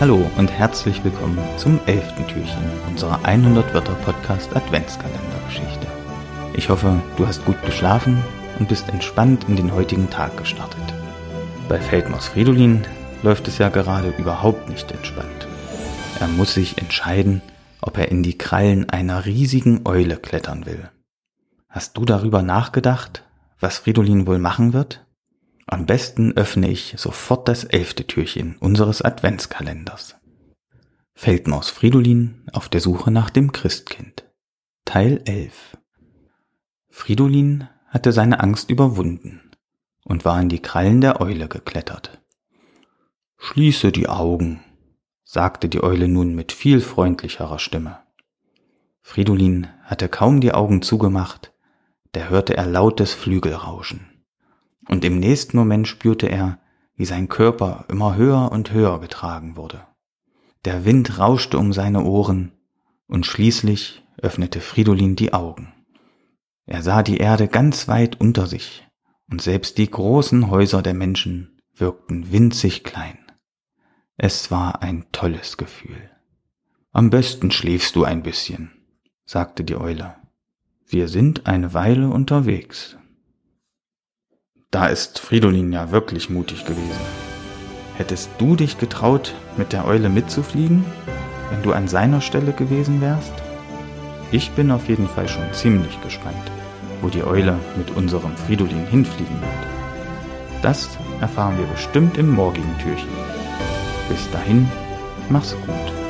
Hallo und herzlich willkommen zum elften Türchen unserer 100 Wörter Podcast Adventskalendergeschichte. Ich hoffe, du hast gut geschlafen und bist entspannt in den heutigen Tag gestartet. Bei Feldmaus Fridolin läuft es ja gerade überhaupt nicht entspannt. Er muss sich entscheiden, ob er in die Krallen einer riesigen Eule klettern will. Hast du darüber nachgedacht, was Fridolin wohl machen wird? Am besten öffne ich sofort das elfte Türchen unseres Adventskalenders. Feldmaus Fridolin auf der Suche nach dem Christkind. Teil 11 Fridolin hatte seine Angst überwunden und war in die Krallen der Eule geklettert. Schließe die Augen, sagte die Eule nun mit viel freundlicherer Stimme. Fridolin hatte kaum die Augen zugemacht, da hörte er lautes Flügelrauschen und im nächsten Moment spürte er, wie sein Körper immer höher und höher getragen wurde. Der Wind rauschte um seine Ohren, und schließlich öffnete Fridolin die Augen. Er sah die Erde ganz weit unter sich, und selbst die großen Häuser der Menschen wirkten winzig klein. Es war ein tolles Gefühl. Am besten schläfst du ein bisschen, sagte die Eule. Wir sind eine Weile unterwegs. Da ist Fridolin ja wirklich mutig gewesen. Hättest du dich getraut, mit der Eule mitzufliegen, wenn du an seiner Stelle gewesen wärst? Ich bin auf jeden Fall schon ziemlich gespannt, wo die Eule mit unserem Fridolin hinfliegen wird. Das erfahren wir bestimmt im morgigen Türchen. Bis dahin, mach's gut.